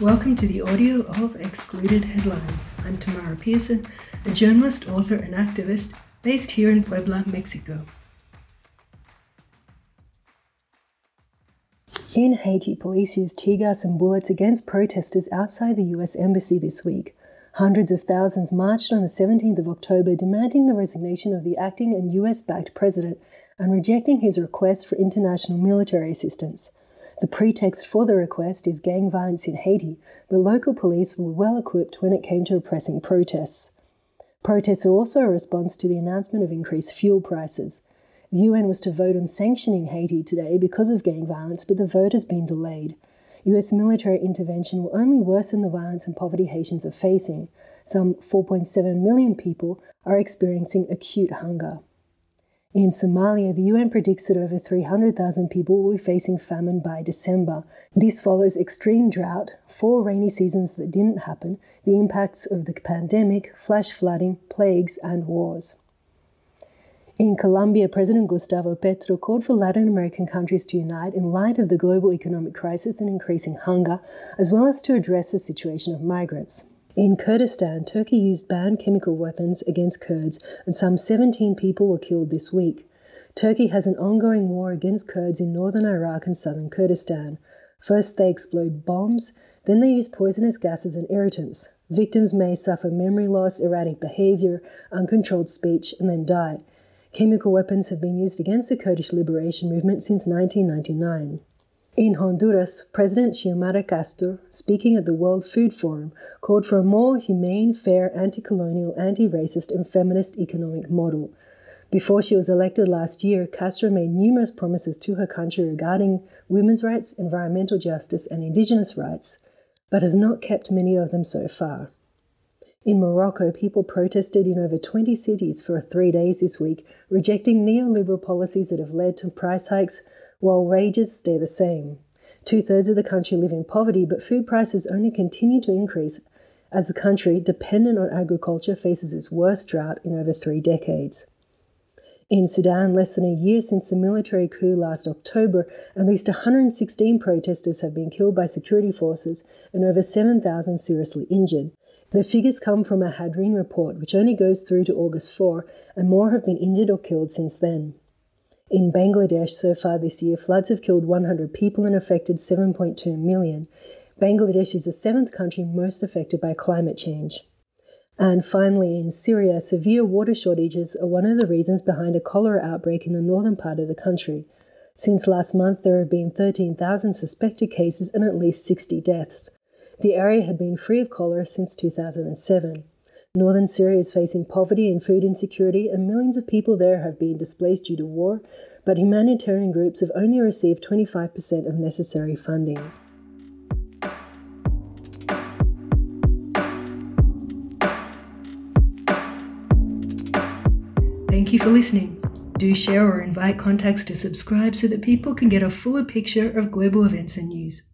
Welcome to the audio of Excluded Headlines. I'm Tamara Pearson, a journalist, author, and activist based here in Puebla, Mexico. In Haiti, police used tear gas and bullets against protesters outside the US Embassy this week. Hundreds of thousands marched on the 17th of October demanding the resignation of the acting and US backed president and rejecting his request for international military assistance. The pretext for the request is gang violence in Haiti, but local police were well equipped when it came to repressing protests. Protests are also a response to the announcement of increased fuel prices. The UN was to vote on sanctioning Haiti today because of gang violence, but the vote has been delayed. US military intervention will only worsen the violence and poverty Haitians are facing. Some 4.7 million people are experiencing acute hunger. In Somalia, the UN predicts that over 300,000 people will be facing famine by December. This follows extreme drought, four rainy seasons that didn't happen, the impacts of the pandemic, flash flooding, plagues, and wars. In Colombia, President Gustavo Petro called for Latin American countries to unite in light of the global economic crisis and increasing hunger, as well as to address the situation of migrants. In Kurdistan, Turkey used banned chemical weapons against Kurds, and some 17 people were killed this week. Turkey has an ongoing war against Kurds in northern Iraq and southern Kurdistan. First, they explode bombs, then, they use poisonous gases and irritants. Victims may suffer memory loss, erratic behavior, uncontrolled speech, and then die. Chemical weapons have been used against the Kurdish liberation movement since 1999. In Honduras, President Xiomara Castro, speaking at the World Food Forum, called for a more humane, fair, anti colonial, anti racist, and feminist economic model. Before she was elected last year, Castro made numerous promises to her country regarding women's rights, environmental justice, and indigenous rights, but has not kept many of them so far. In Morocco, people protested in over 20 cities for three days this week, rejecting neoliberal policies that have led to price hikes, while wages stay the same. Two thirds of the country live in poverty, but food prices only continue to increase as the country, dependent on agriculture, faces its worst drought in over three decades. In Sudan, less than a year since the military coup last October, at least 116 protesters have been killed by security forces and over 7,000 seriously injured. The figures come from a Hadhreen report, which only goes through to August 4, and more have been injured or killed since then. In Bangladesh, so far this year, floods have killed 100 people and affected 7.2 million. Bangladesh is the seventh country most affected by climate change. And finally, in Syria, severe water shortages are one of the reasons behind a cholera outbreak in the northern part of the country. Since last month, there have been 13,000 suspected cases and at least 60 deaths. The area had been free of cholera since 2007. Northern Syria is facing poverty and food insecurity, and millions of people there have been displaced due to war, but humanitarian groups have only received 25% of necessary funding. Thank you for listening. Do share or invite contacts to subscribe so that people can get a fuller picture of global events and news.